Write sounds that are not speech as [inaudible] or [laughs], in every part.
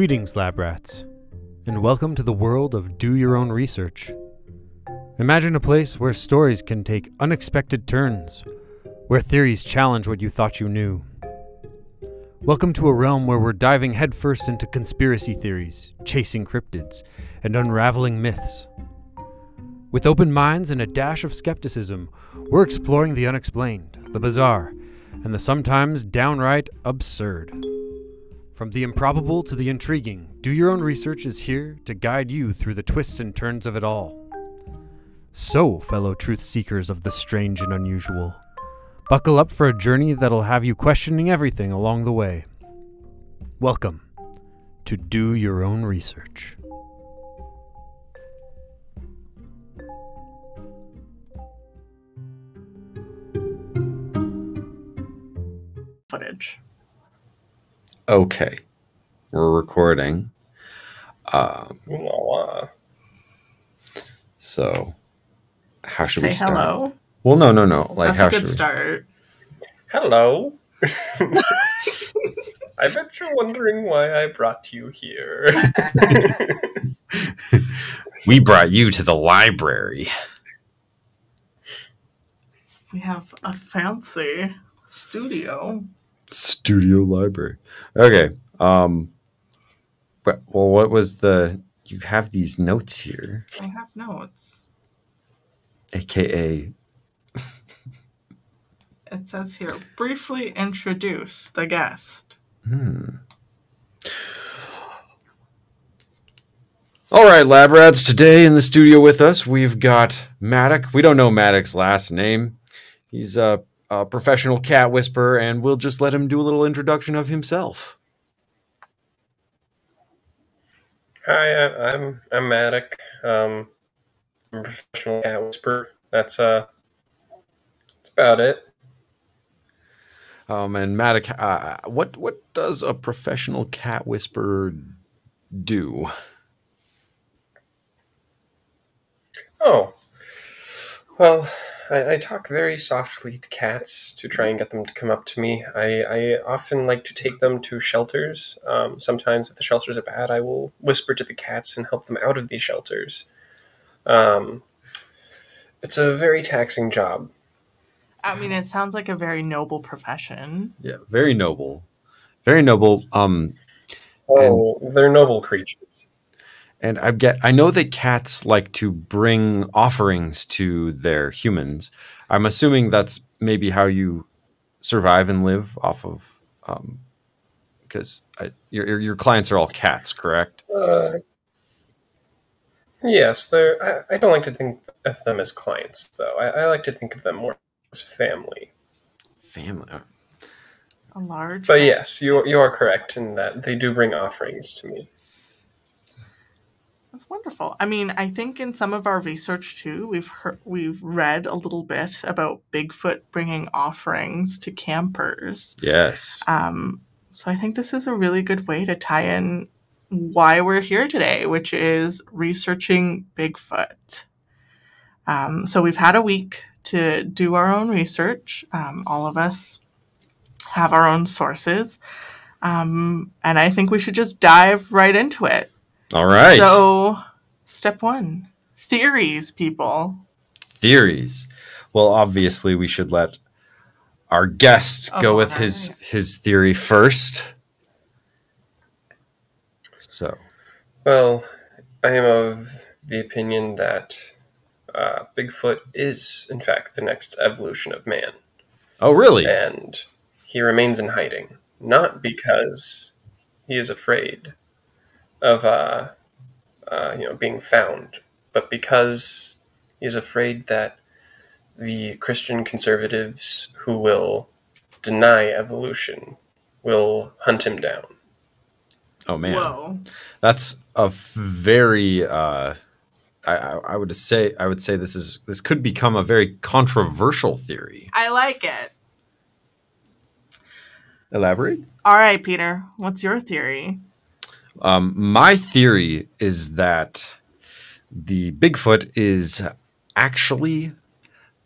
Greetings, lab rats, and welcome to the world of do your own research. Imagine a place where stories can take unexpected turns, where theories challenge what you thought you knew. Welcome to a realm where we're diving headfirst into conspiracy theories, chasing cryptids, and unraveling myths. With open minds and a dash of skepticism, we're exploring the unexplained, the bizarre, and the sometimes downright absurd. From the improbable to the intriguing, Do Your Own Research is here to guide you through the twists and turns of it all. So, fellow truth seekers of the strange and unusual, buckle up for a journey that'll have you questioning everything along the way. Welcome to Do Your Own Research. footage. Okay, we're recording. Um, Voila. so how should Say we start? hello. Well, no, no, no. Like That's how a good should we? start. Hello. [laughs] I bet you're wondering why I brought you here. [laughs] We brought you to the library. We have a fancy studio. Studio library. Okay. Um. But, well, what was the? You have these notes here, I have notes. aka. [laughs] It says here briefly introduce the guest. Hmm. All right, lab rats. Today in the studio with us, we've got Maddock. We don't know Maddock's last name. He's a, a professional cat whisperer, and we'll just let him do a little introduction of himself. Hi, I- I'm I'm Maddock. Um, I'm a professional cat whisperer. That's uh, that's about it. Um, and Maddock, uh, what what does a professional cat whisperer do? Oh, well, I, I talk very softly to cats to try and get them to come up to me. I, I often like to take them to shelters. Um, sometimes, if the shelters are bad, I will whisper to the cats and help them out of these shelters. Um, it's a very taxing job. I mean, it sounds like a very noble profession. Yeah, very noble, very noble. Um, Oh, they're noble creatures. And I get I know that cats like to bring offerings to their humans. I'm assuming that's maybe how you survive and live off of um because your your- your clients are all cats, correct? Uh, yes, they're. I, I don't like to think of them as clients, though. I, I like to think of them more as family. Family. uh, A large. But yes, you you are correct in that they do bring offerings to me. That's wonderful. I mean, I think in some of our research too, we've heard, we've read a little bit about Bigfoot bringing offerings to campers. Yes. Um, so I think this is a really good way to tie in why we're here today, which is researching Bigfoot. Um, so we've had a week to do our own research. Um, all of us have our own sources. Um, and I think we should just dive right into it. All right. So, step one theories, people. Theories. Well, obviously we should let our guest go Oh, with his alright. his theory first. So, Well, I am of the opinion that uh, Bigfoot is, in fact, the next evolution of man. oh really? and he remains in hiding not because he is afraid of uh, uh, you know being found but because he's afraid that the christian conservatives who will deny evolution will hunt him down Oh man. Whoa. That's a very uh, I, I I would say I would say this is this could become a very controversial theory. I like it. Elaborate. All right, Peter, what's your theory? Um, my theory is that the Bigfoot is actually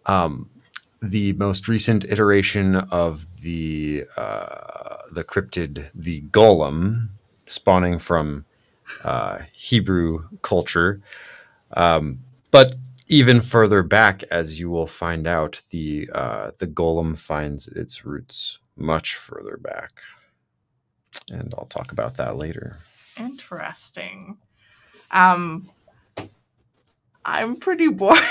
um, the most recent iteration of the uh, the cryptid, the golem, spawning from uh, Hebrew culture. Um, but even further back, as you will find out, the uh, the golem finds its roots much further back, and I'll talk about that later. Interesting. Um, I'm pretty boring.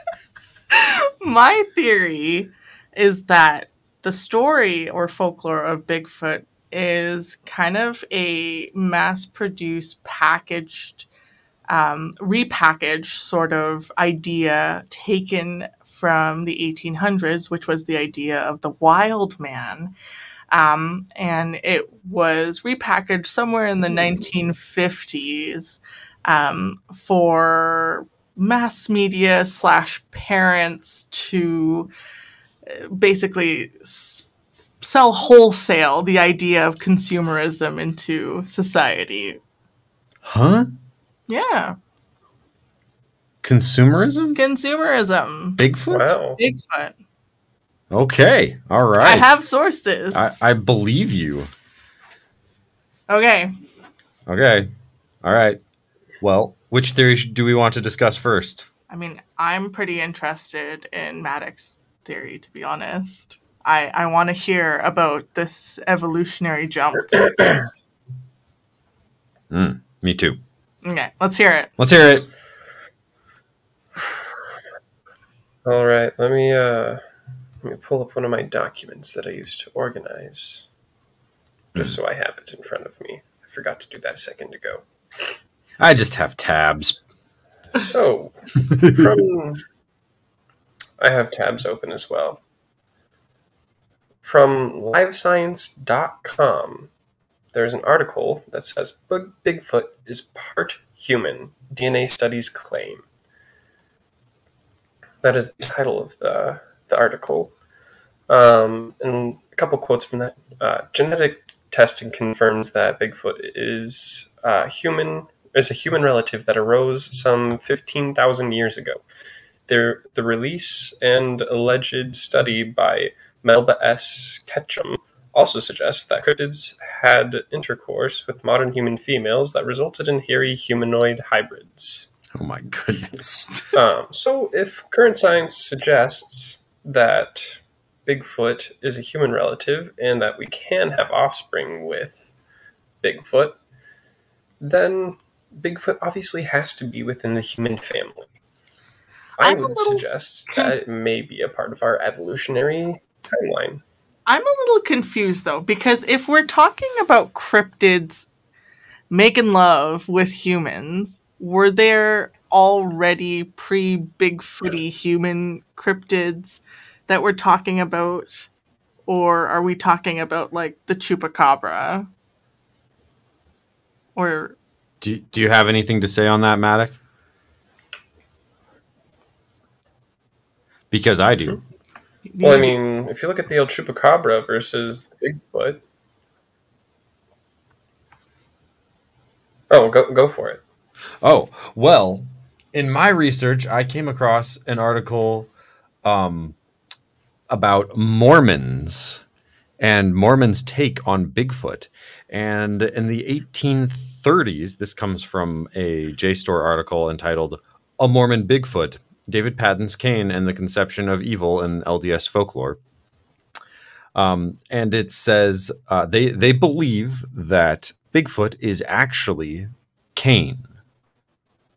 [laughs] My theory is that the story or folklore of Bigfoot is kind of a mass produced, packaged, um, repackaged sort of idea taken from the 1800s, which was the idea of the wild man. Um, and it was repackaged somewhere in the 1950s um, for mass media slash parents to uh, basically s- sell wholesale the idea of consumerism into society. Huh? Yeah, Consumerism? consumerism. Bigfoot? Wow. Bigfoot. Okay. All right. I right. have sources. I, I believe you. okay. Okay. All right. Well, which theory do we want to discuss first? I mean, I'm pretty interested in Maddock's theory, to be honest. I, I want to hear about this evolutionary jump. [clears throat] Mm, me too. Okay, let's hear it. Let's hear it. All right, let me uh, let me pull up one of my documents that I used to organize, just hmm. so I have it in front of me. I forgot to do that a second ago. I just have tabs. So, [laughs] from I have tabs open as well. From livescience.com, there's an article that says "Big- Bigfoot is part human, DNA studies claim. That is the title of the, the article. Um, and a couple quotes from that. Uh, genetic testing confirms that Bigfoot is uh, human is a human relative that arose some 15,000 years ago. There, the release and alleged study by Melba S. Ketchum also suggests that cryptids had intercourse with modern human females that resulted in hairy humanoid hybrids. Oh my goodness. Um, so, if current science suggests that Bigfoot is a human relative and that we can have offspring with Bigfoot, then Bigfoot obviously has to be within the human family. I I'm would little- suggest that it may be a part of our evolutionary timeline. I'm a little confused though, because if we're talking about cryptids making love with humans, were there already pre Bigfooty human cryptids that we're talking about? Or are we talking about like the chupacabra? Or Do, do you have anything to say on that, Maddox? Because I do. Well, I mean, if you look at the old chupacabra versus the Bigfoot. Oh, go go for it. Oh, well, in my research, I came across an article um, about Mormons and Mormons' take on Bigfoot. And in the 1830s, this comes from a JSTOR article entitled A Mormon Bigfoot David Patten's Cain and the Conception of Evil in LDS Folklore. Um, and it says uh, they, they believe that Bigfoot is actually Cain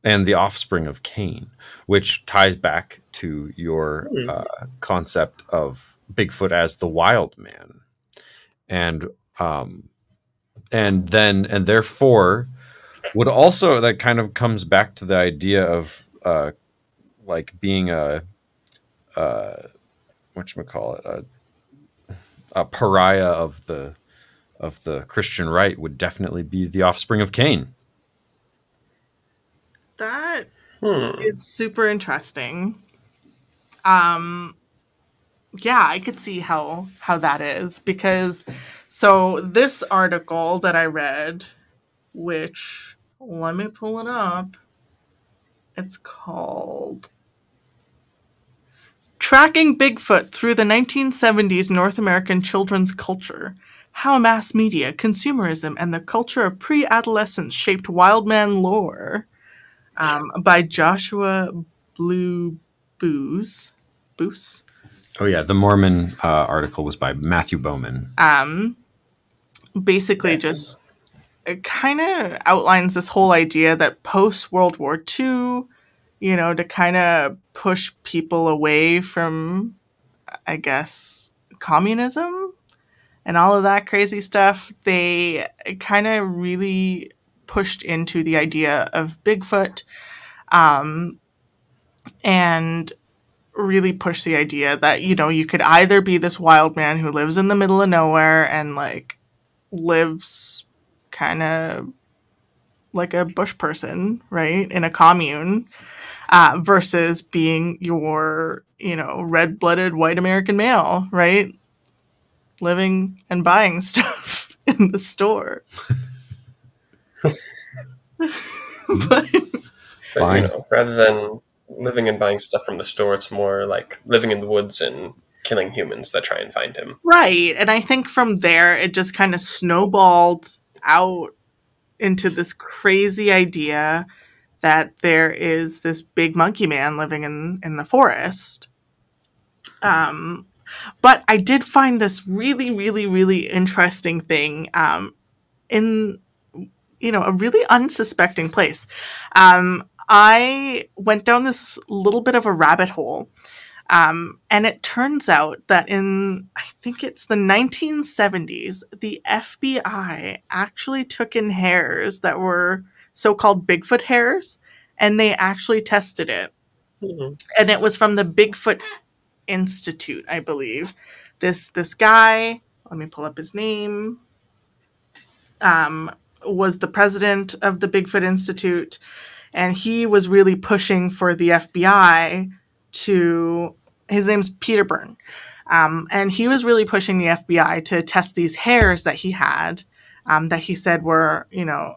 and the offspring of Cain, which ties back to your Hmm. uh, concept of Bigfoot as the wild man, and um, and then and therefore would also that kind of comes back to the idea of uh, like being a uh, what you call it a, a pariah of the of the Christian right would definitely be the offspring of Cain. That Hmm. is super interesting. Um yeah, I could see how how that is because so this article that I read which let me pull it up. It's called Tracking Bigfoot Through the 1970s North American Children's Culture. How Mass Media, Consumerism, and the Culture of Pre Adolescence Shaped Wildman Lore um, by Joshua Blu Buhs. Buhs. Oh yeah, the Mormon uh, article was by Matthew Bowman. Um, basically, just it kind of outlines this whole idea that post World War II, you know, to kind of push people away from, I guess, communism and all of that crazy stuff, they kind of really pushed into the idea of Bigfoot um, and really pushed the idea that, you know, you could either be this wild man who lives in the middle of nowhere and like lives kind of like a bush person, right, in a commune, uh, versus being your, you know, red blooded white American male, right? Living and buying [laughs] stuff in the store. [laughs] [laughs] but, But, Buying you know, rather than living and buying stuff from the store, it's more like living in the woods and killing humans that try and find him. right. And I think from there, it just kind of snowballed out into this crazy idea that there is this big monkey man living in, in the forest. Um, but I did find this really, really, really interesting thing um, in, you know, a really unsuspecting place. Um, I went down this little bit of a rabbit hole. Um, and it turns out that in, I think it's the 1970s, the FBI actually took in hairs that were so called Bigfoot hairs and they actually tested it Mhm. and it was from the Bigfoot Institute, I believe. This this guy, let me pull up his name. Um, was the president of the Bigfoot Institute, and he was really pushing for the FBI to. His name's Peter Byrne, um, and he was really pushing the FBI to test these hairs that he had, um, that he said were, you know,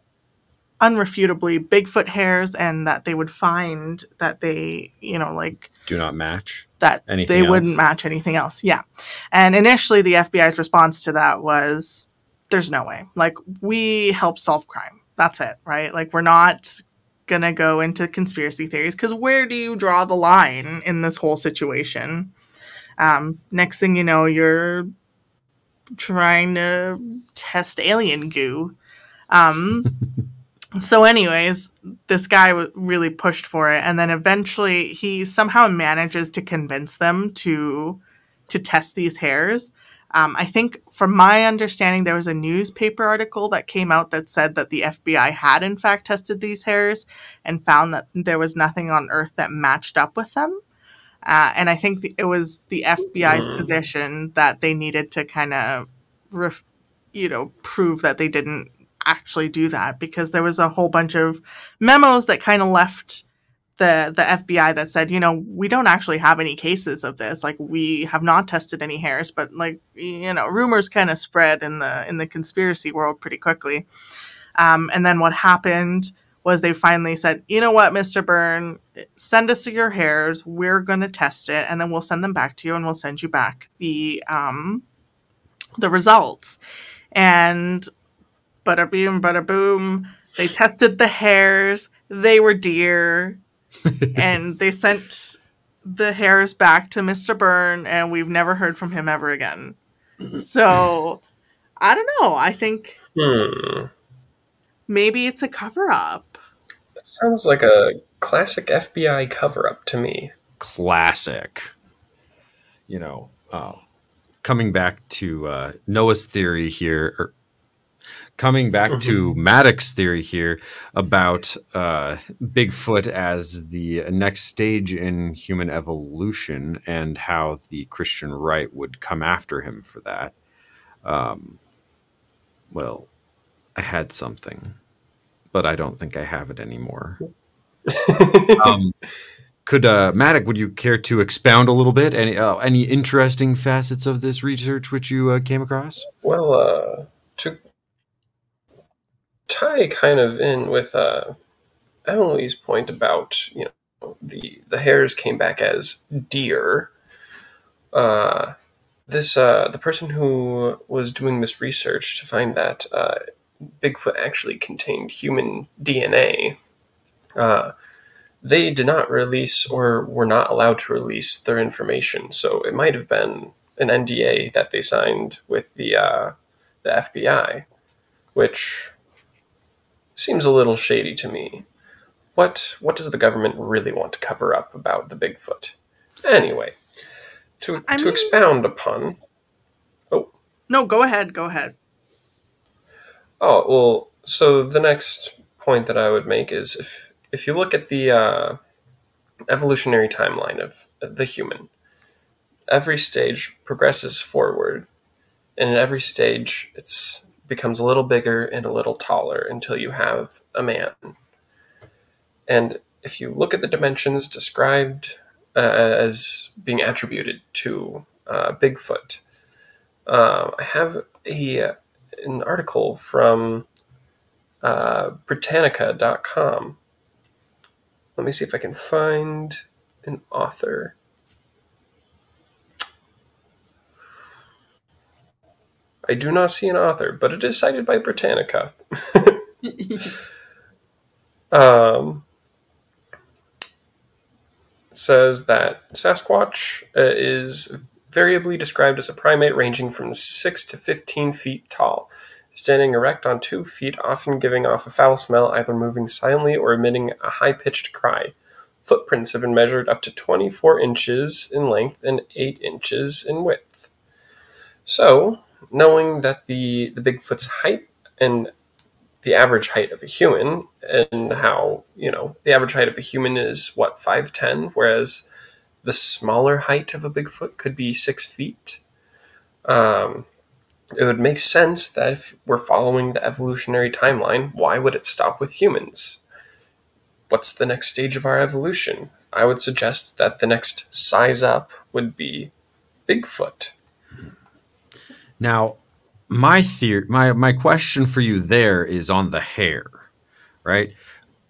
unrefutably Bigfoot hairs, and that they would find that they, you know, like Do not match. that Anything they else? wouldn't match anything else. Yeah. And initially the FBI's response to that was there's no way. Like we help solve crime. That's it, right? Like we're not going to go into conspiracy theories cuz where do you draw the line in this whole situation? Um next thing you know you're trying to test alien goo. Um [laughs] so anyways, this guy w- really pushed for it and then eventually he somehow manages to convince them to to test these hairs um, i think from my understanding there was a newspaper article that came out that said that the fbi had in fact tested these hairs and found that there was nothing on earth that matched up with them uh, and i think the, it was the fbi's Mm. position that they needed to kind of ref, you know prove that they didn't actually do that because there was a whole bunch of memos that kind of left the the FBI that said, you know, we don't actually have any cases of this. Like we have not tested any hairs, but like you know, rumors kind of spread in the in the conspiracy world pretty quickly. Um, and then what happened was they finally said, you know what, Mr. Byrne, send us your hairs. We're going to test it, and then we'll send them back to you, and we'll send you back the um, the results. And bada boom, bada boom. They tested the hairs. They were deer, [laughs] and they sent the hairs back to Mr. Byrne, and we've never heard from him ever again. So I don't know. I think Hmm. maybe it's a cover up. That sounds like a classic FBI cover up to me. Classic. You know, uh, coming back to uh, Noah's theory here, or coming back to Maddock's theory here about uh, Bigfoot as the next stage in human evolution and how the Christian right would come after him for that. Um, well, I had something, but I don't think I have it anymore. [laughs] um, could uh, Maddox, would you care to expound a little bit? Any uh, any interesting facets of this research which you uh, came across? Well, uh, to tie kind of in with uh, Emily's point about you know the the hairs came back as deer. Uh, this uh, the person who was doing this research to find that uh, Bigfoot actually contained human DNA. Uh, they did not release or were not allowed to release their information, so it might have been an NDA that they signed with the uh, the FBI, which seems a little shady to me. What what does the government really want to cover up about the Bigfoot? Anyway, to I to mean- expound upon. Oh, No, go ahead. Go ahead. oh well. So the next point that I would make is if if you look at the uh, evolutionary timeline of the human, every stage progresses forward, and in every stage it's becomes a little bigger and a little taller until you have a man. And if you look at the dimensions described uh, as being attributed to uh, Bigfoot, uh, I have a an article from uh, Britannica.com. Let me see if I can find an author. I do not see an author, but it is cited by Britannica. [laughs] um, says that Sasquatch uh, is variably described as a primate ranging from 6 to 15 feet tall, standing erect on two feet, often giving off a foul smell, either moving silently or emitting a high pitched cry. Footprints have been measured up to 24 inches in length and 8 inches in width. So, knowing that the, the Bigfoot's height and the average height of a human and how you know the average height of a human is what 5'10 whereas the smaller height of a bigfoot could be six feet. Um, it would make sense that if we're following the evolutionary timeline why would it stop with humans? What's the next stage of our evolution? I would suggest that the next size up would be bigfoot Now, my theory, my my question for you there is on the hair, right?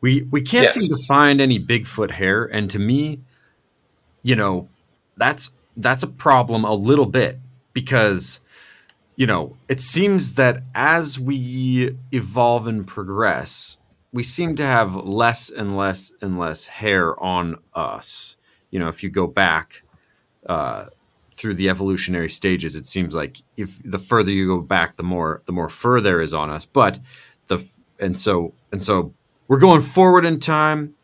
We we can't Yes. seem to find any Bigfoot hair, and to me, you know, that's that's a problem a little bit because you know it seems that as we evolve and progress, we seem to have less and less and less hair on us. You know, if you go back. Uh, through the evolutionary stages it seems like if the further you go back the more the more fur there is on us. But the and so and so we're going forward in time.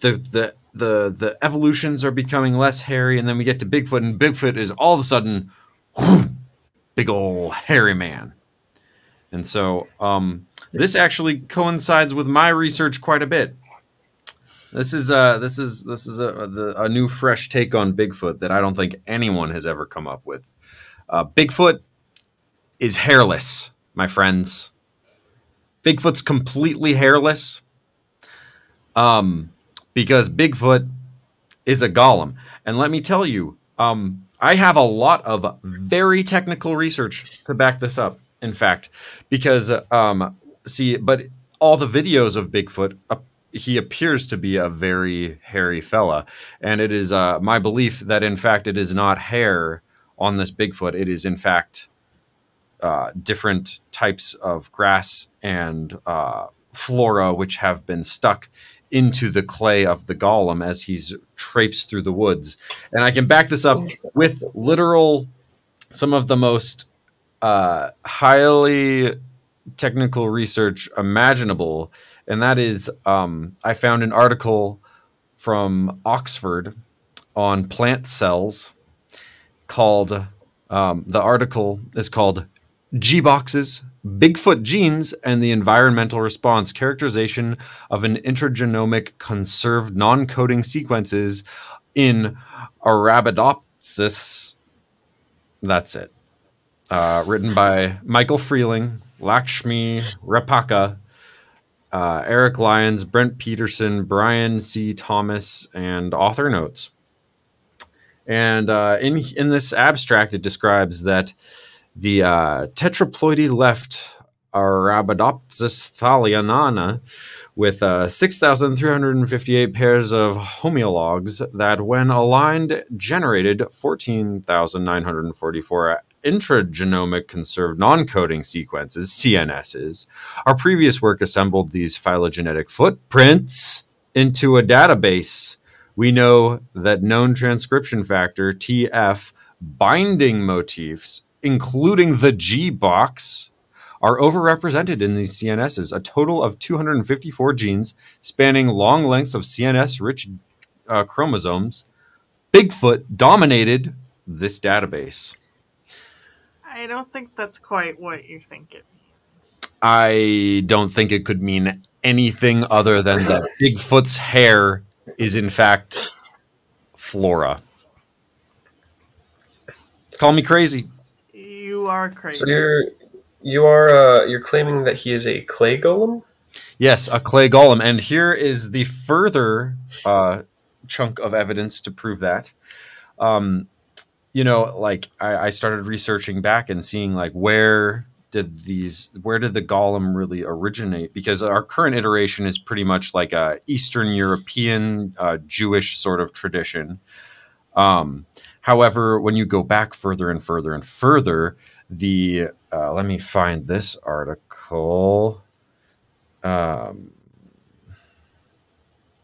The the the the evolutions are becoming less hairy and then we get to bigfoot and bigfoot is all of a sudden big old hairy man. And so um this actually coincides with my research quite a bit this is uh this is this is a, the, a new fresh take on Bigfoot that I don't think anyone has ever come up with. Uh, Bigfoot is hairless, my friends. Bigfoot's completely hairless. Um, because Bigfoot is a golem, and let me tell you, um, I have a lot of very technical research to back this up. In fact, because um, see, but all the videos of Bigfoot he appears to be a very hairy fella, and it is uh, my belief that in fact it is not hair on this Bigfoot. It is in fact uh, different types of grass and uh, flora which have been stuck into the clay of the golem as he's traipsed through the woods. And I can back this up with literal, some of the most uh, highly technical research imaginable and that is um, I found an article from Oxford on plant cells called um, the article is called G boxes, Bigfoot genes, and the environmental response characterization of an intergenomic conserved non coding sequences in Arabidopsis. That's it. Uh, written by Michael Freeling, Lakshmi Rapaka, uh, Eric Lyons, Brent Pedersen, Brian C. Thomas, and author notes. And uh, in in this abstract, it describes that the uh, tetraploidy left Arabidopsis thaliana with uh, 6,358 pairs of homologs that, when aligned, generated 14,944 intragenomic conserved non-coding sequences, CNSs. Our previous work assembled these phylogenetic footprints into a database. We know that known transcription factor TF binding motifs, including the G box, are overrepresented in these CNSs. A total of 254 genes spanning long lengths of CNS rich uh, chromosomes. Bigfoot dominated this database. I don't think that's quite what you think it means. I don't think it could mean anything other than that [laughs] Bigfoot's hair is in fact flora. Call me crazy. You are crazy. So you're you are uh, you're claiming that he is a clay golem. Yes, a clay golem, and here is the further uh, chunk of evidence to prove that. Um, you know, like I, I started researching back and seeing like where did these where did the golem really originate? Because our current iteration is pretty much like a eastern european uh, jewish sort of tradition. Um, however when you go back further and further and further the uh, let me find this article. Um,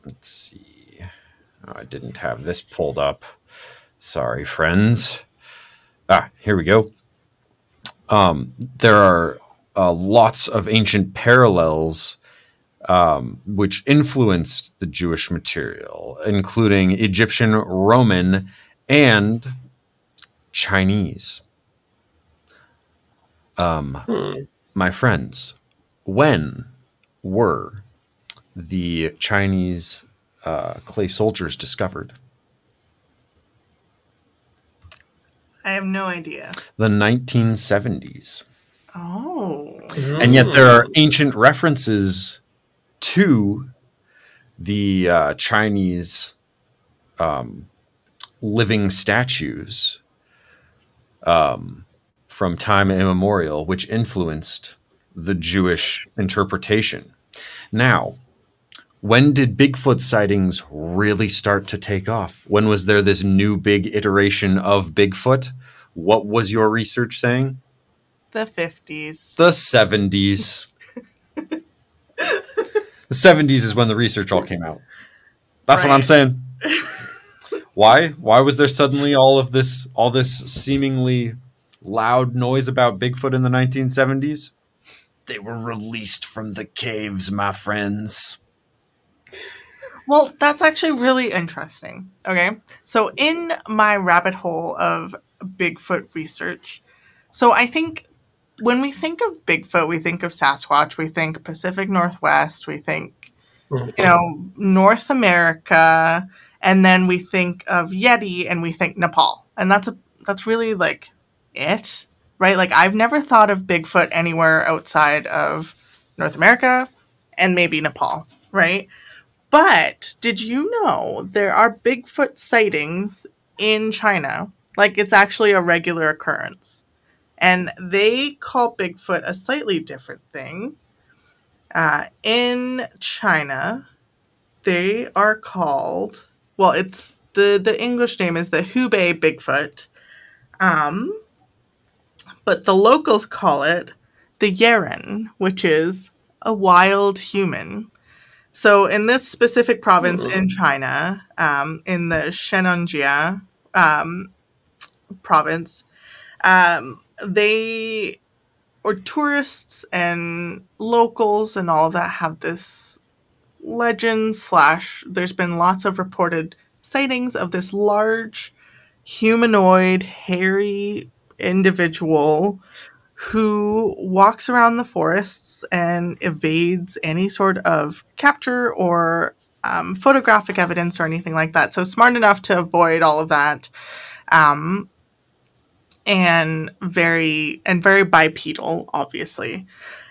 let's see. Oh, i didn't have this pulled up sorry friends ah here we go um, there are uh, lots of ancient parallels um, which influenced the Jewish material, including Egyptian, Roman, and Chinese. Um, Hmm. my friends, when were the Chinese uh, clay soldiers discovered? I have no idea. The 1970s. Oh. and yet there are ancient references to the uh, Chinese um, living statues um, from time immemorial, which influenced the Jewish interpretation. Now, when did Bigfoot sightings really start to take off? When was there this new big iteration of Bigfoot? What was your research saying? The 50s. The 70s. [laughs] the 70s is when the research all came out. That's what I'm saying. [laughs] Why? Why was there suddenly all of this all this seemingly loud noise about Bigfoot in the 1970s? They were released from the caves, my friends. Well, that's actually really interesting. Okay. So, in my rabbit hole of Bigfoot research, so I think when we think of Bigfoot, we think of Sasquatch, we think Pacific Northwest, we think, you know, North America, and then we think of Yeti and we think Nepal. And that's a that's really like it, right? Like I've never thought of Bigfoot anywhere outside of North America and maybe Nepal, right? But did you know there are Bigfoot sightings in China? Like it's actually a regular occurrence. And they call Bigfoot a slightly different thing. Uh, in China, they are called, well, it's the, the English name is the Hubei Bigfoot. Um, but the locals call it the Yeren, which is a wild human. So, in this specific province in China, um, in the Shennongjia um, province, um, they or tourists and locals and all of that have this legend slash. There's been lots of reported sightings of this large humanoid, hairy individual who walks around the forests and evades any sort of capture or um, photographic evidence or anything like that. So smart enough to avoid all of that, um, and very and very bipedal, obviously.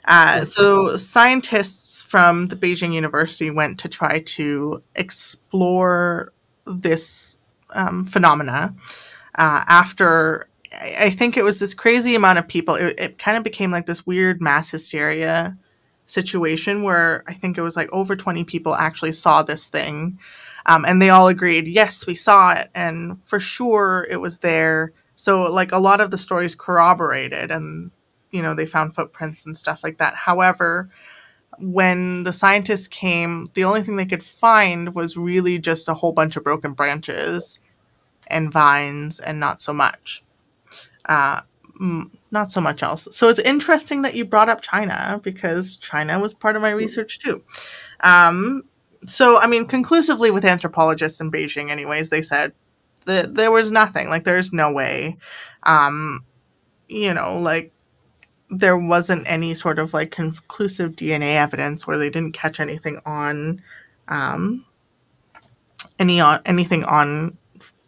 Uh, so scientists from the Beijing University went to try to explore this um, phenomena uh, after I think it was this crazy amount of people. It, it kind of became like this weird mass hysteria situation where I think it was like over 20 people actually saw this thing. Um, and they all agreed, yes, we saw it. And for sure it was there. So, like, a lot of the stories corroborated and, you know, they found footprints and stuff like that. However, when the scientists came, the only thing they could find was really just a whole bunch of broken branches and vines and not so much. Uh, not so much else. So it's interesting that you brought up China because China was part of my research too. Um, so, I mean, conclusively with anthropologists in Beijing, anyways, they said that there was nothing. Like, there's no way. Um, you know, like, there wasn't any sort of like conclusive DNA evidence where they didn't catch anything on um, any on anything on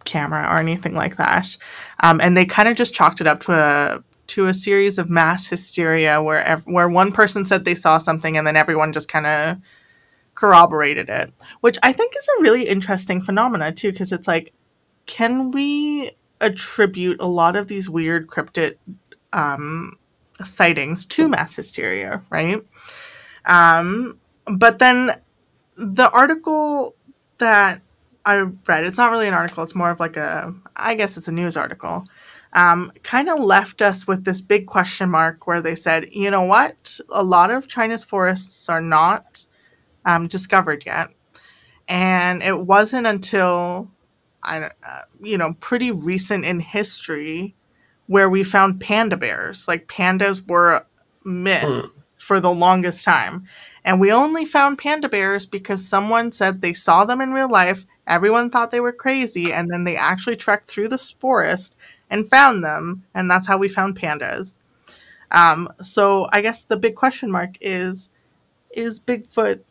camera or anything like that. Um, and they kind of just chalked it up to a to a series of mass hysteria where ev- where one person said they saw something and then everyone just kind of corroborated it, which I think is a really interesting phenomena too because it's like can we attribute a lot of these weird cryptid um, sightings to mass hysteria, right? Um, but then the article that I read, it's not really an article, it's more of like a, I guess it's a news article, um, kind of left us with this big question mark where they said, you know what? A lot of China's forests are not um, discovered yet. And it wasn't until, I, uh, you know, pretty recent in history where we found panda bears. Like pandas were a myth Hmm. for the longest time. And we only found panda bears because someone said they saw them in real life. Everyone thought they were crazy. And then they actually trekked through this forest and found them. And that's how we found pandas. Um, so I guess the big question mark is is Bigfoot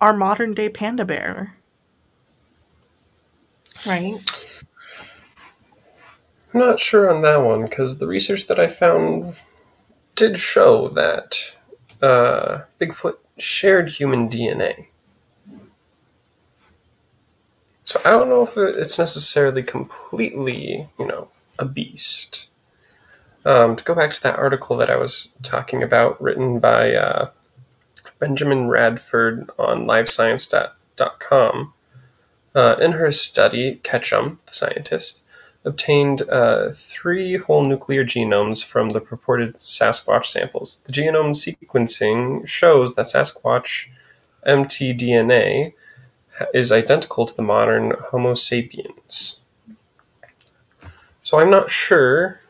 our modern day panda bear? Right? I'm not sure on that one because the research that I found did show that uh, Bigfoot shared human DNA. So I don't know if it's necessarily completely, you know, a beast. Um, to go back to that article that I was talking about, written by uh, Benjamin Radford on LiveScience.com, uh, in her study, Ketchum, the scientist, obtained uh, three whole nuclear genomes from the purported Sasquatch samples. The genome sequencing shows that Sasquatch mtDNA is identical to the modern Homo sapiens. So I'm not sure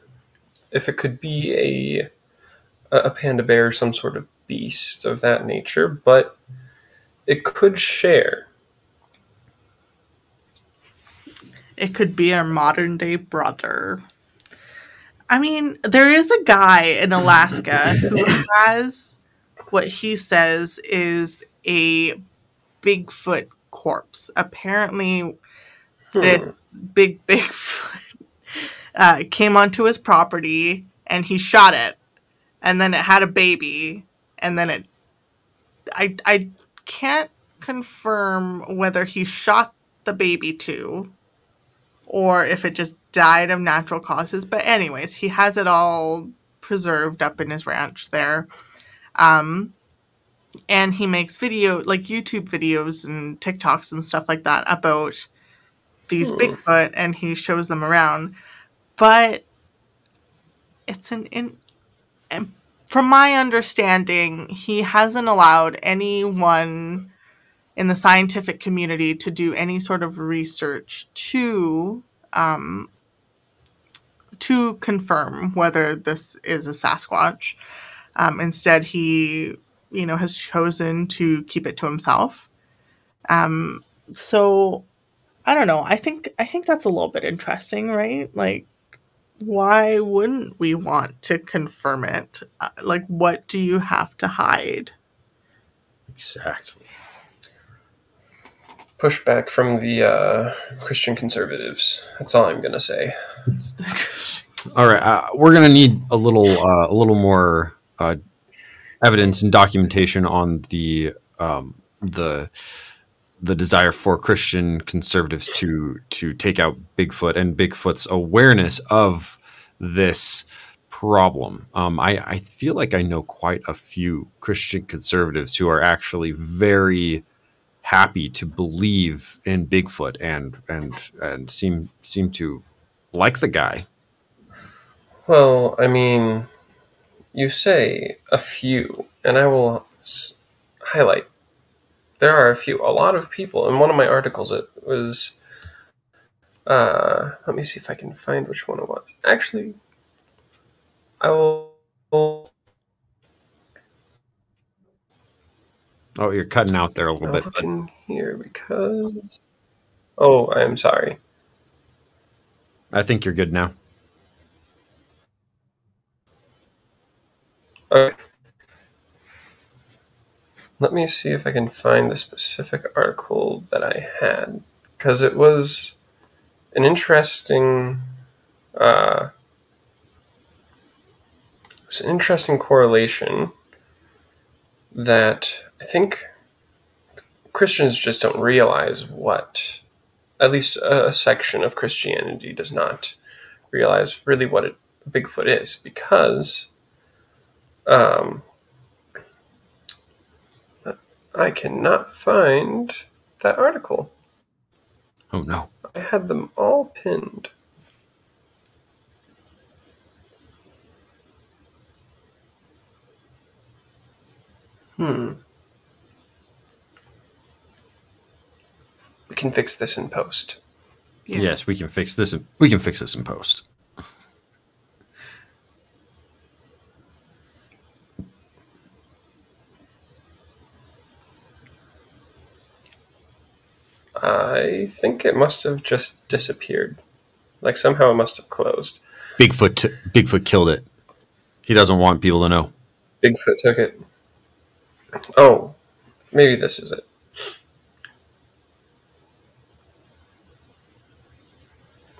if it could be a a panda bear, or some sort of beast of that nature, but it could share. It could be our modern day brother. I mean, there is a guy in Alaska who [laughs] has what he says is a Bigfoot corpse. Apparently, this big [laughs] Bigfoot uh, came onto his property and he shot it, and then it had a baby, and then it. I I can't confirm whether he shot the baby too or if it just died of natural causes. But anyways, he has it all preserved up in his ranch there. Um, and he makes video like YouTube videos and TikToks and stuff like that about these Hmm. Bigfoot and he shows them around. But it's an in and from my understanding, he hasn't allowed anyone in the scientific community to do any sort of research to um, to confirm whether this is a Sasquatch. Um, instead, he you know has chosen to keep it to himself. Um, so I don't know. I think I think that's a little bit interesting, right? Like, why wouldn't we want to confirm it? Uh, Like, what do you have to hide? Exactly. Pushback from the uh, Christian conservatives. That's all I'm gonna say. All right, uh, we're gonna need a little, uh, a little more uh, evidence and documentation on the um, the the desire for Christian conservatives to to take out Bigfoot and Bigfoot's awareness of this problem. Um, I, I feel like I know quite a few Christian conservatives who are actually very happy to believe in Bigfoot and and and seem seem to like the guy. Well, I mean, you say a few, and I will s- highlight. There are a few, a lot of people. In one of my articles, it was. Uh, let me see if I can find which one it was. Actually, I will. Oh, you're cutting out there a little I'll bit. look But here because. Oh, I am sorry. I think you're good now. Okay. Let me see if I can find the specific article that I had because it was an interesting. Uh, it was an interesting correlation that I think Christians just don't realize what, at least a, section of Christianity does not realize really what it, Bigfoot is because um, I cannot find that article. Oh no. I had them all pinned. Hmm. We can fix this in post. Yeah. Yes, we can fix this. In, we can fix this in post. I think it must have just disappeared. Like somehow it must have closed. Bigfoot. T- Bigfoot killed it. He doesn't want people to know. Bigfoot took it. Oh, maybe this is it.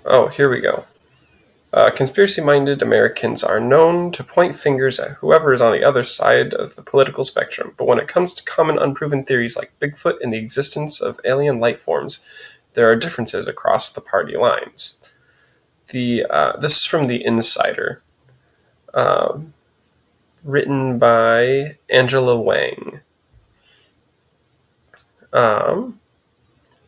Oh, here we go. Uh, Conspiracy minded Americans are known to point fingers at whoever is on the other side of the political spectrum, but when it comes to common unproven theories like Bigfoot and the existence of alien life forms, there are differences across the party lines. The uh, this is from the Insider, um, written by Angela Wang. Um,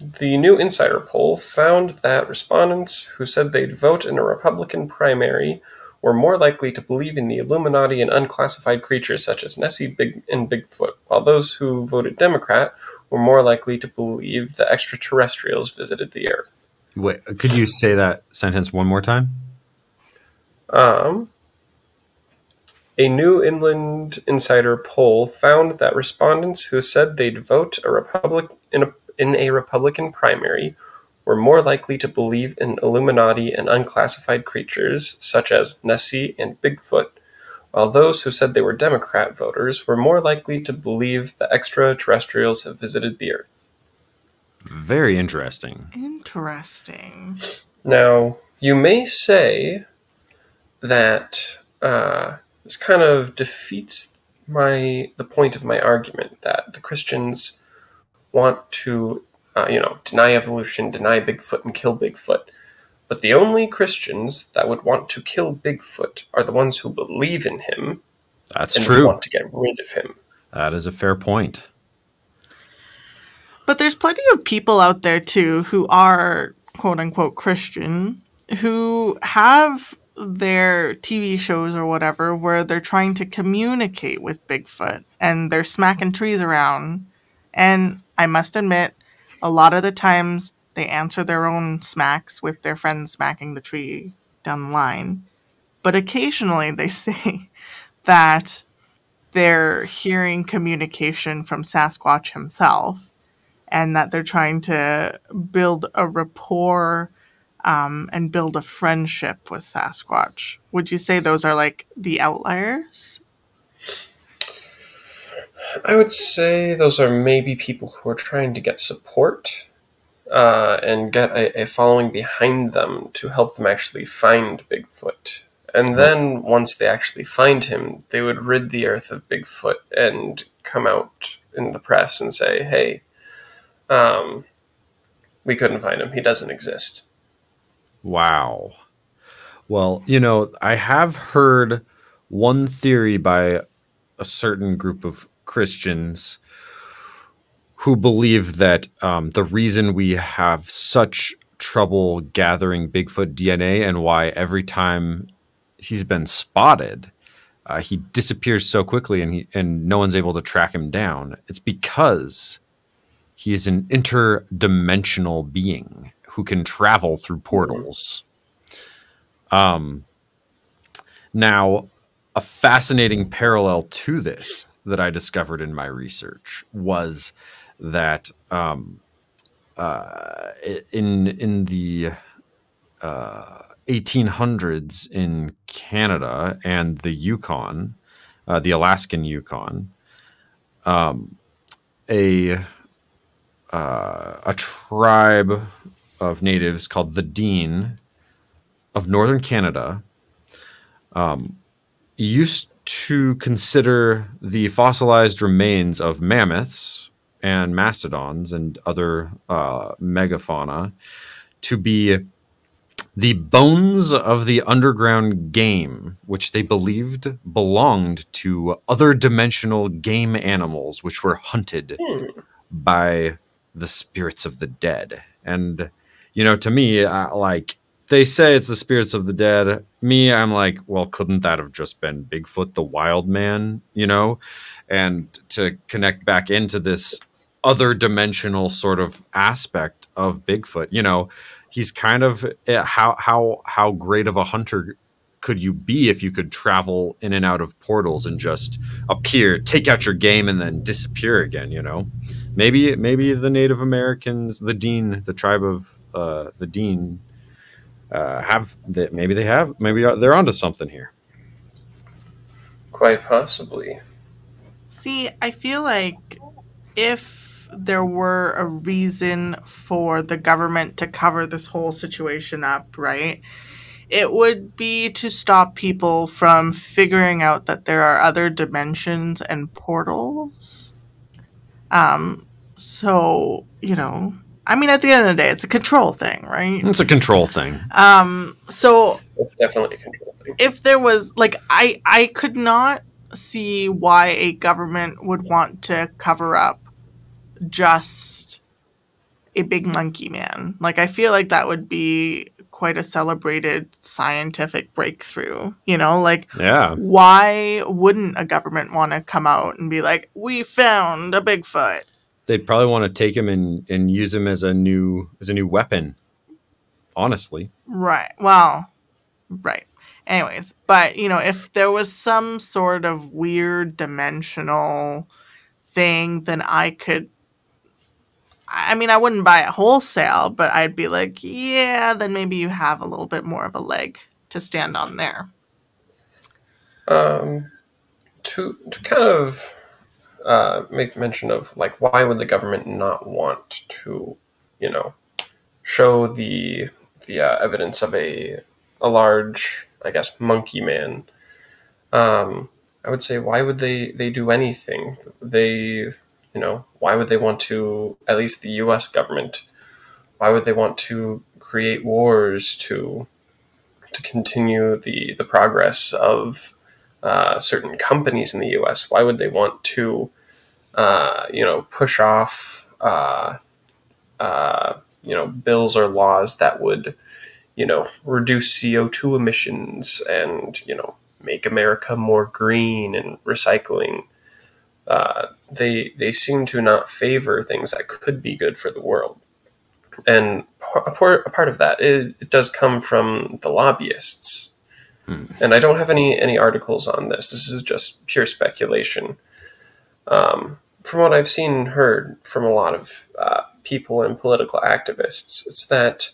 the new Insider poll found that respondents who said they'd vote in a Republican primary were more likely to believe in the Illuminati and unclassified creatures such as Nessie Big and Bigfoot, while those who voted Democrat were more likely to believe the extraterrestrials visited the Earth. Wait, could you say that sentence one more time? Um, a New Inland Insider poll found that respondents who said they'd vote a Republic in a, in a Republican primary were more likely to believe in Illuminati and unclassified creatures such as Nessie and Bigfoot, while those who said they were Democrat voters were more likely to believe the extraterrestrials have visited the Earth. Very interesting. Interesting. Now, you may say that uh, this kind of defeats my the point of my argument that the Christians want to, uh, you know, deny evolution, deny Bigfoot, and kill Bigfoot. But the only Christians that would want to kill Bigfoot are the ones who believe in him That's and true. want to get rid of him. That is a fair point. But there's plenty of people out there too who are quote unquote Christian who have their TV shows or whatever where they're trying to communicate with Bigfoot and they're smacking trees around. And I must admit, a lot of the times they answer their own smacks with their friends smacking the tree down the line. But occasionally they [laughs] say that they're hearing communication from Sasquatch himself and that they're trying to build a rapport um, and build a friendship with Sasquatch. Would you say those are like the outliers? I would say those are maybe people who are trying to get support uh, and get a, a following behind them to help them actually find Bigfoot. And then once they actually find him, they would rid the earth of Bigfoot and come out in the press and say, hey, um, we couldn't find him. He doesn't exist. Wow. Well, you know, I have heard one theory by a certain group of Christians who believe that um, the reason we have such trouble gathering Bigfoot DNA and why every time he's been spotted, uh, he disappears so quickly and he and no one's able to track him down. It's because he is an interdimensional being who can travel through portals. Um, now, a fascinating parallel to this that I discovered in my research was that um, uh, in in the uh, 1800s in Canada and the Yukon, uh, the Alaskan Yukon, um, a uh, a tribe of natives called the Dene of northern Canada um, used to consider the fossilized remains of mammoths and mastodons and other uh, megafauna to be the bones of the underground game, which they believed belonged to other dimensional game animals, which were hunted Hmm. by the spirits of the dead. And, you know, to me, I, like, they say it's the spirits of the dead. Me, I'm like, well, couldn't that have just been Bigfoot, the wild man, you know? And to connect back into this other dimensional sort of aspect of Bigfoot, you know, he's kind of eh, how how how great of a hunter could you be if you could travel in and out of portals and just appear, take out your game, and then disappear again? You know, maybe maybe the Native Americans, the Dean, the tribe of uh, the Dean, uh, have that. Maybe they have. Maybe they're onto something here. Quite possibly. See, I feel like if there were a reason for the government to cover this whole situation up, right? It would be to stop people from figuring out that there are other dimensions and portals. Um, so, you know, I mean, at the end of the day, it's a control thing, right? It's a control thing. Um, so It's definitely a control thing. if there was like I I could not see why a government would want to cover up just a big monkey man. Like I feel like that would be quite a celebrated scientific breakthrough, you know? Like Yeah. why wouldn't a government want to come out and be like, "We found a Bigfoot." They'd probably want to take him and, and use him as a new as a new weapon. Honestly. Right. Well, right. Anyways, but you know, if there was some sort of weird dimensional thing, then I could. I mean, I wouldn't buy it wholesale, but I'd be like, yeah, then maybe you have a little bit more of a leg to stand on there. Um, to to kind of uh, make mention of like why would the government not want to, you know, show the the uh, evidence of a a large, I guess, monkey man. Um, I would say why would they they do anything? They you know why would they want to at least the U.S. government? Why would they want to create wars to to continue the the progress of uh, certain companies in the U.S. Why would they want to, uh, you know, push off, uh, uh, you know, bills or laws that would, you know, reduce CO two emissions and you know make America more green and recycling? They they seem to not favor things that could be good for the world, and a part, a part of that is, it does come from the lobbyists and I don't have any any articles on this. This is just pure speculation. Um, from what I've seen and heard from a lot of uh, people and political activists, it's that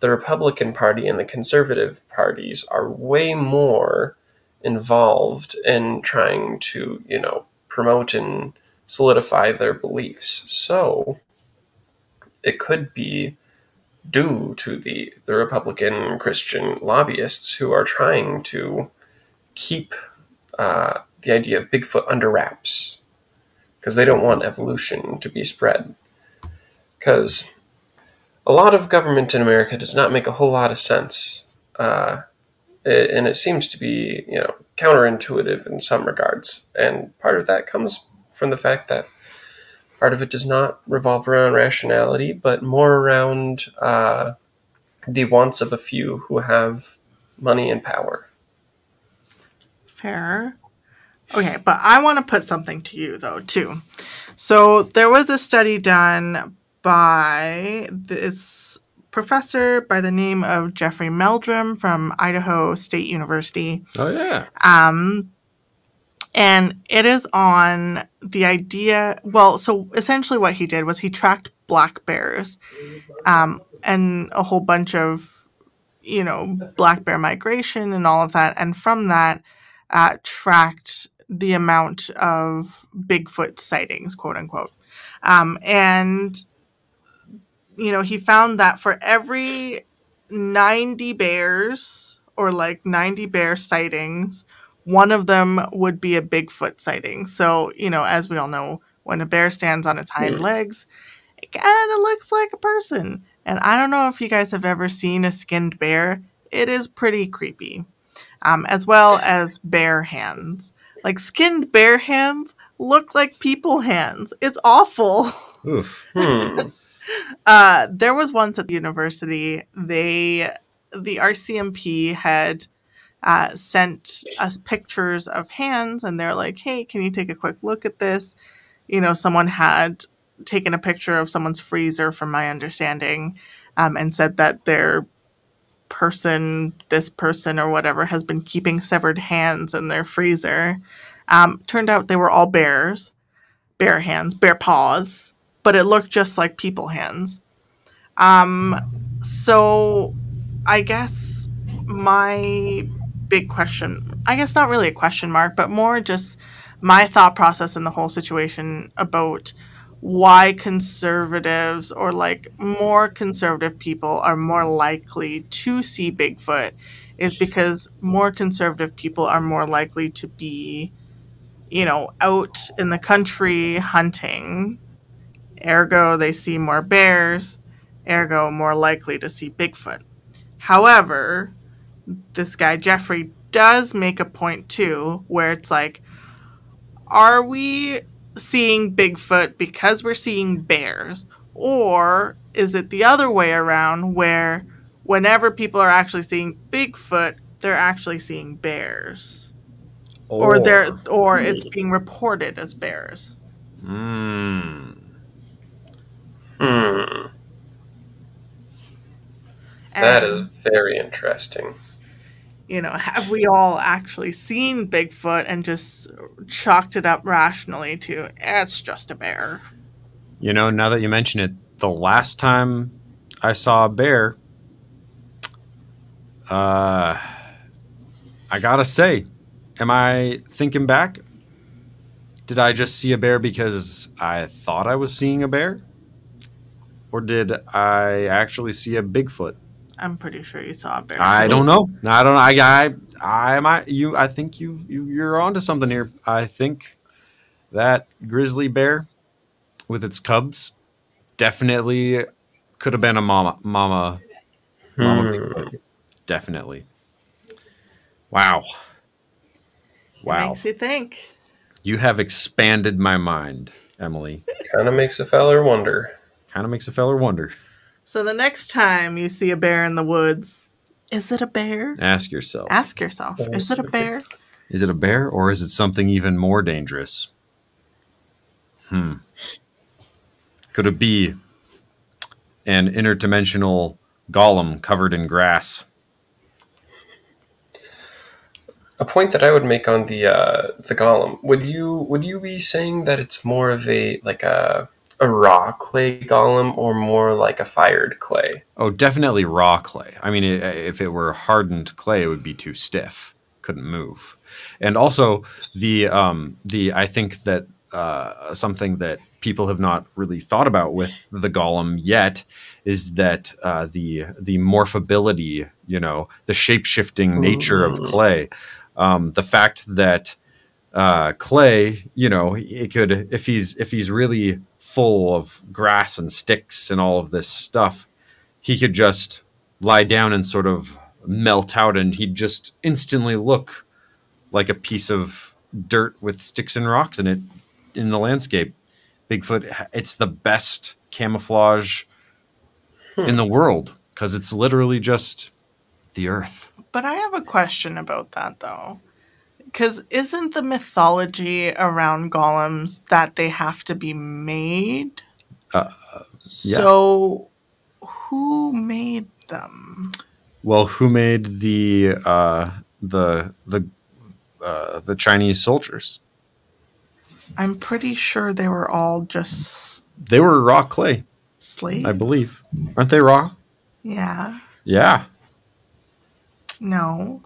the Republican Party and the conservative parties are way more involved in trying to, you know, promote and solidify their beliefs. So it could be due to the, the Republican Christian lobbyists who are trying to keep uh, the idea of Bigfoot under wraps because they don't want evolution to be spread. Because a lot of government in America does not make a whole lot of sense. Uh, and it seems to be you know counterintuitive in some regards and part of that comes from the fact that part of it does not revolve around rationality but more around uh, the wants of a few who have money and power Fair. Okay, but I want to put something to you though too. So there was a study done by this professor by the name of Jeffrey Meldrum from Idaho State University. Oh yeah. Um, and it is on the idea. Well, so essentially, what he did was he tracked black bears um, and a whole bunch of, you know, black bear migration and all of that. And from that, uh, tracked the amount of Bigfoot sightings, quote unquote. Um, and, you know, he found that for every 90 bears or like 90 bear sightings, one of them would be a Bigfoot sighting. So, you know, as we all know, when a bear stands on its hind legs, it kind of looks like a person. And I don't know if you guys have ever seen a skinned bear. It is pretty creepy. Um, as well as bear hands. Like skinned bear hands look like people hands. It's awful. Oof. [laughs] hmm. Uh, there was once at the university, they, the RCMP had uh, sent us pictures of hands, and they're like, "Hey, can you take a quick look at this?" You know, someone had taken a picture of someone's freezer, from my understanding, um, and said that their person, this person or whatever, has been keeping severed hands in their freezer. Um, turned out they were all bears, bear hands, bear paws, but it looked just like people hands. Um, so I guess my big question, I guess not really a question mark, but more just my thought process in the whole situation about why conservatives or like more conservative people are more likely to see Bigfoot is because more conservative people are more likely to be, you know, out in the country hunting. Ergo, they see more bears. Ergo, more likely to see Bigfoot. However, this guy, Jeffrey, does make a point too, where it's like, are we seeing Bigfoot because we're seeing bears? Or is it the other way around where whenever people are actually seeing Bigfoot, they're actually seeing bears? Or, they're or it's being reported as bears. Mm. Hmm. And, That is very interesting. You know, have we all actually seen Bigfoot and just chalked it up rationally to "Eh, it's just a bear? You know, now that you mention it, the last time I saw a bear, uh, I gotta say, am I thinking back? Did I just see a bear because I thought I was seeing a bear? Or did I actually see a Bigfoot? I'm pretty sure you saw a bear. I don't know. I don't know. I, I, I might. You. I think you. You. You're onto something here. I think that grizzly bear with its cubs definitely could have been a mama. Mama. Mama. Hmm. Definitely. Wow. It Wow. makes you think. You have expanded my mind, Emily. Kind of makes a feller wonder. Kind of makes a feller wonder. So the next time you see a bear in the woods, is it a bear? Ask yourself: Ask yourself, is it a bear? Is it a bear or is it something even more dangerous? Hmm. Could it be an interdimensional golem covered in grass? A point that I would make on the uh, the golem would you would you be saying that it's more of a like a a raw clay golem or more like a fired clay? Oh, definitely raw clay. I mean, if it were hardened clay, it would be too stiff, couldn't move. And also the um, the I think that uh, something that people have not really thought about with the golem yet is that uh, the the morphability, you know, the shape shifting nature of clay, um, the fact that uh, clay, you know, it could if he's if he's really full of grass and sticks and all of this stuff, he could just lie down and sort of melt out and he'd just instantly look like a piece of dirt with sticks and rocks in it in the landscape. Bigfoot, it's the best camouflage hmm. in the world because it's literally just the earth. But I have a question about that though. Because isn't the mythology around golems that they have to be made? Uh, yeah. So, who made them? Well, who made the uh, the the uh, the Chinese soldiers? I'm pretty sure they were all just They were raw clay, slaves. I believe. Aren't they raw? Yeah. Yeah, No.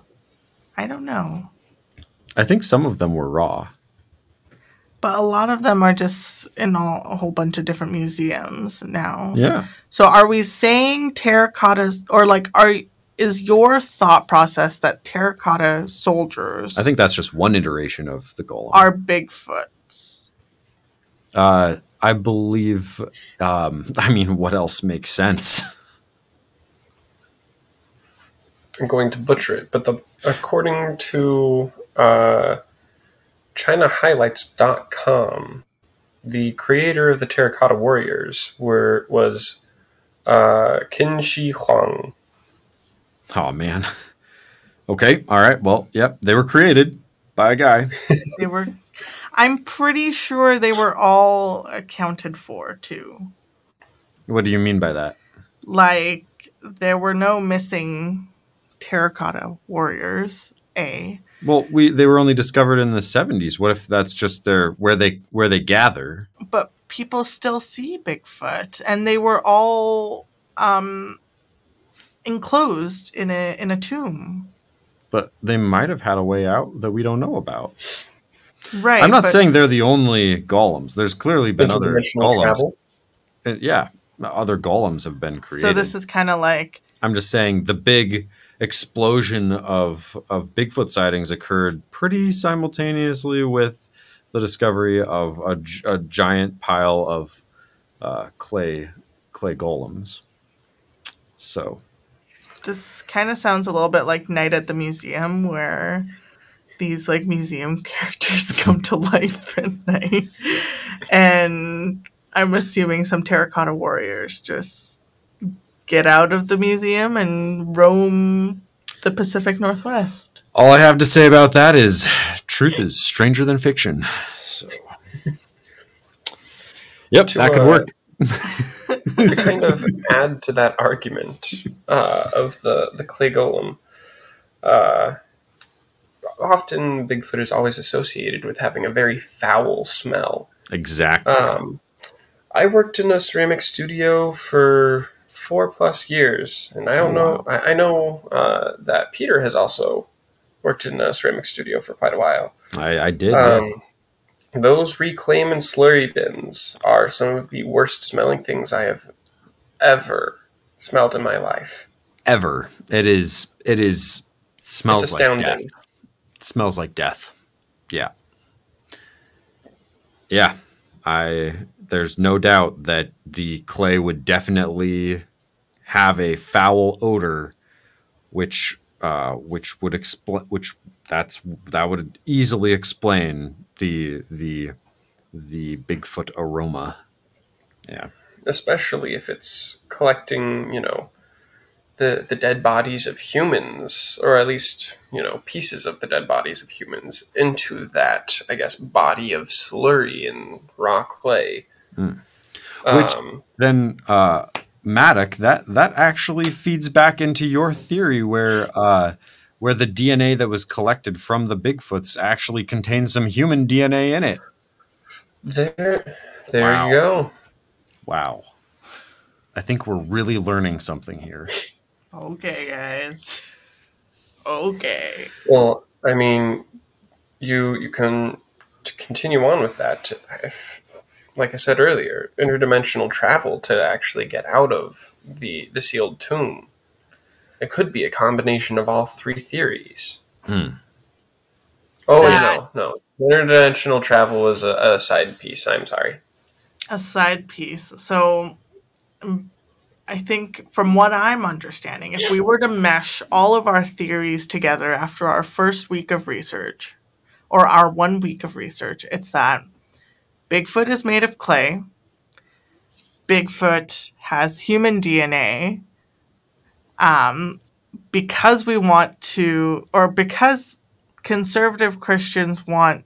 I don't know. I think some of them were raw. But a lot of them are just in all, a whole bunch of different museums now. Yeah. So are we saying terracottas or like are is your thought process that terracotta soldiers I think that's just one iteration of the golem. are Bigfoots? Uh, I believe. Um, [laughs] I mean, what else makes sense? I'm going to butcher it, but the according to uh, ChinaHighlights.com, the creator of the Terracotta Warriors were was uh, Qin Shi Huang. Oh man. Okay. All right. Well, yep. They were created by a guy. [laughs] They were I'm pretty sure they were all accounted for too. What do you mean by that? Like there were no missing terracotta warriors. A. Well, we they were only discovered in the seventies. What if that's just their where they where they gather? but people still see Bigfoot, and they were all um, enclosed in a in a tomb. But they might have had a way out that we don't know about. Right. I'm not but- saying they're the only golems. There's clearly been other Interdimensional golems. travel. Uh, Yeah, other golems have been created. So this is kind of like I'm just saying the big explosion of of Bigfoot sightings occurred pretty simultaneously with the discovery of a, a giant pile of uh, clay clay golems. So this kind of sounds a little bit like Night at the Museum, where these like museum [laughs] characters come to life [laughs] at night, and I'm assuming some terracotta warriors just get out of the museum and roam the Pacific Northwest. all I have to say about that is truth is stranger than fiction. So [laughs] Yep, To, that could uh, work. [laughs] to kind of add to that argument uh, of the the clay golem, uh, often Bigfoot is always associated with having a very foul smell. Exactly. Um, I worked in a ceramic studio for four plus years, and I don't know. I, I know uh, that Peter has also worked in a ceramic studio for quite a while. I, I did. yeah. Um, those reclaim and slurry bins are some of the worst smelling things I have ever smelled in my life. Ever. It is. It is. Smells it's like astounding. death. It smells like death. Yeah. Yeah. I. There's no doubt that the clay would definitely have a foul odor, which uh, which would explain which that's that would easily explain the the the Bigfoot aroma. Yeah. especially if it's collecting, you know, the the dead bodies of humans, or at least you know pieces of the dead bodies of humans, into that I guess body of slurry and raw clay. Mm. Which- Um, then uh Maddock, that that actually feeds back into your theory where uh where the DNA that was collected from the Bigfoots actually contains some human DNA in it. there, there Wow. you go. Wow. I think we're really learning something here. Okay, guys. Okay. Well, I mean, you you can to continue on with that. If, like I said earlier, interdimensional travel to actually get out of the the sealed tomb. It could be a combination of all three theories. Hmm. Oh That- no, no. Interdimensional travel is a, a side piece. I'm sorry. A side piece. So, um, I think from what I'm understanding, if we were to mesh all of our theories together after our first week of research, or our one week of research, it's that Bigfoot is made of clay. Bigfoot has human DNA. Um, because we want to, or because conservative Christians want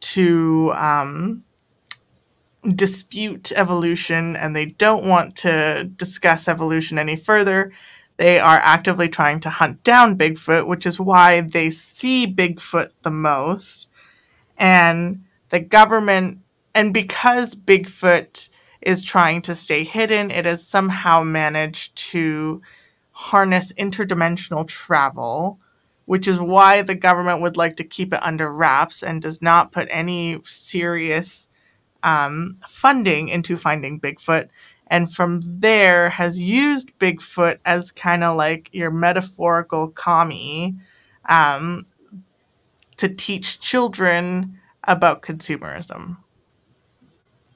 to um, dispute evolution and they don't want to discuss evolution any further, they are actively trying to hunt down Bigfoot, which is why they see Bigfoot the most. And the government, and because Bigfoot is trying to stay hidden, it has somehow managed to harness interdimensional travel, which is why the government would like to keep it under wraps and does not put any serious um, funding into finding Bigfoot. And from there, has used Bigfoot as kind of like your metaphorical commie um, to teach children about consumerism.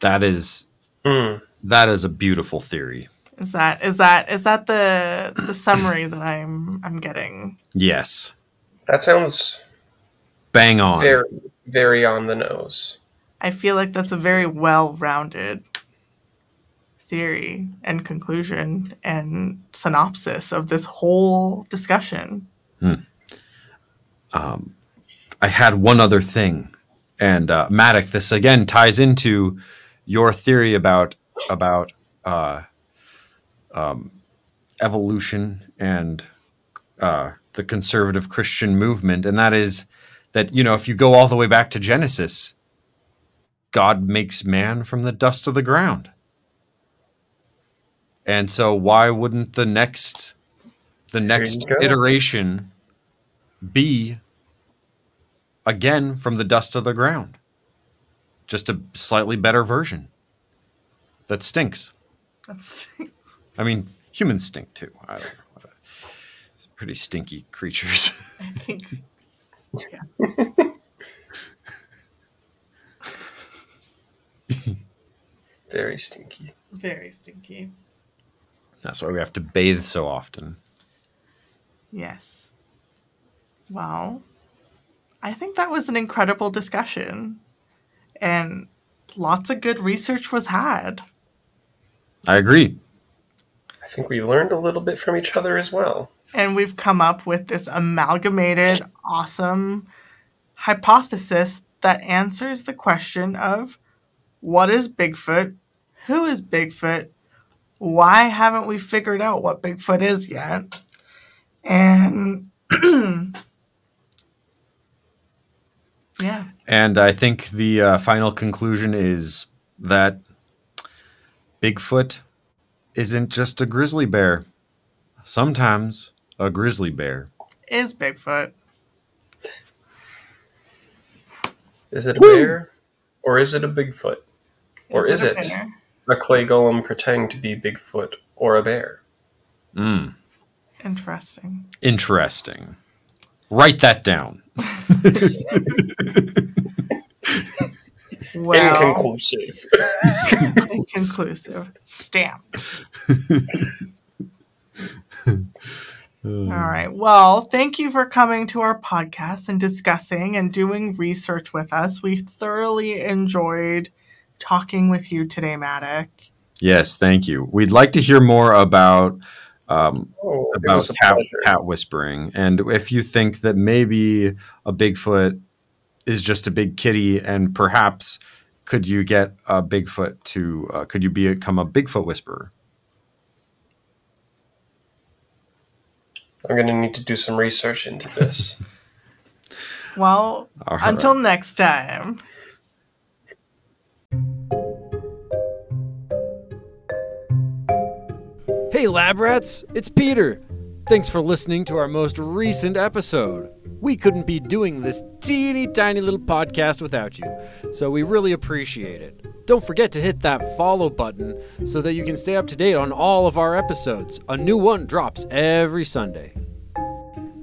That is Hmm. that is a beautiful theory. Is that is that is that the the summary that I'm I'm getting? Yes. That sounds Bang on. very, very on the nose. I feel like that's a very well-rounded theory and conclusion and synopsis of this whole discussion. um, I had one other thing, and uh, Maddock, this again ties into your theory about about uh, um, evolution and uh, the conservative Christian movement, and that is that you know if you go all the way back to Genesis, God makes man from the dust of the ground, and so why wouldn't the next the next iteration be again from the dust of the ground. Just a slightly better version that stinks. That's I mean, humans stink too. I don't know. It's pretty stinky creatures. I think [laughs] [laughs] Very stinky. very stinky. That's why we have to bathe so often. Yes. Well, I think that was an incredible discussion. And lots of good research was had. I agree. I think we learned a little bit from each other as well. And we've come up with this amalgamated, awesome hypothesis that answers the question of what is Bigfoot? Who is Bigfoot? Why haven't we figured out what Bigfoot is yet? And [clears throat] yeah, And I think the uh, final conclusion is that Bigfoot isn't just a grizzly bear. Sometimes a grizzly bear. is Bigfoot. Is it a bear? Or is it a Bigfoot? Or is a it a clay golem pretending to be Bigfoot or a bear? Mm, Interesting. interesting. Write that down. [laughs] Well, Inconclusive. [laughs] inconclusive. Stamped. All right. Well, thank you for coming to our podcast and discussing and doing research with us. We thoroughly enjoyed talking with you today, Maddock. Yes, thank you. We'd like to hear more about um, Oh, about was cat, cat whispering, and if you think that maybe a Bigfoot is just a big kitty, and perhaps could you get a Bigfoot to uh, could you become a Bigfoot whisperer? I'm going to need to do some research into this. [laughs] Well, All right. until next time. Hey, lab rats, it's Peter. Thanks for listening to our most recent episode. We couldn't be doing this teeny tiny little podcast without you, so we really appreciate it. Don't forget to hit that follow button so that you can stay up to date on all of our episodes. A new one drops every Sunday.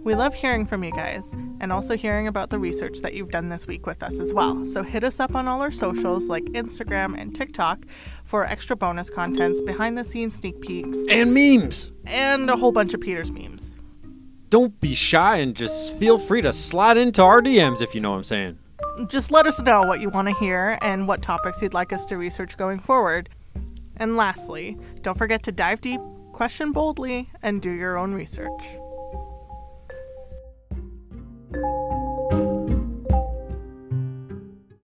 We love hearing from you guys. and also hearing about the research that you've done this week with us as well. So hit us up on all our socials like Instagram and TikTok for extra bonus contents, behind the scenes sneak peeks, And memes. and a whole bunch of Peter's memes. Don't be shy and just feel free to slide into our DMs if you know what I'm saying. Just let us know what you want to hear and what topics you'd like us to research going forward. And lastly, don't forget to dive deep, question boldly, and do your own research.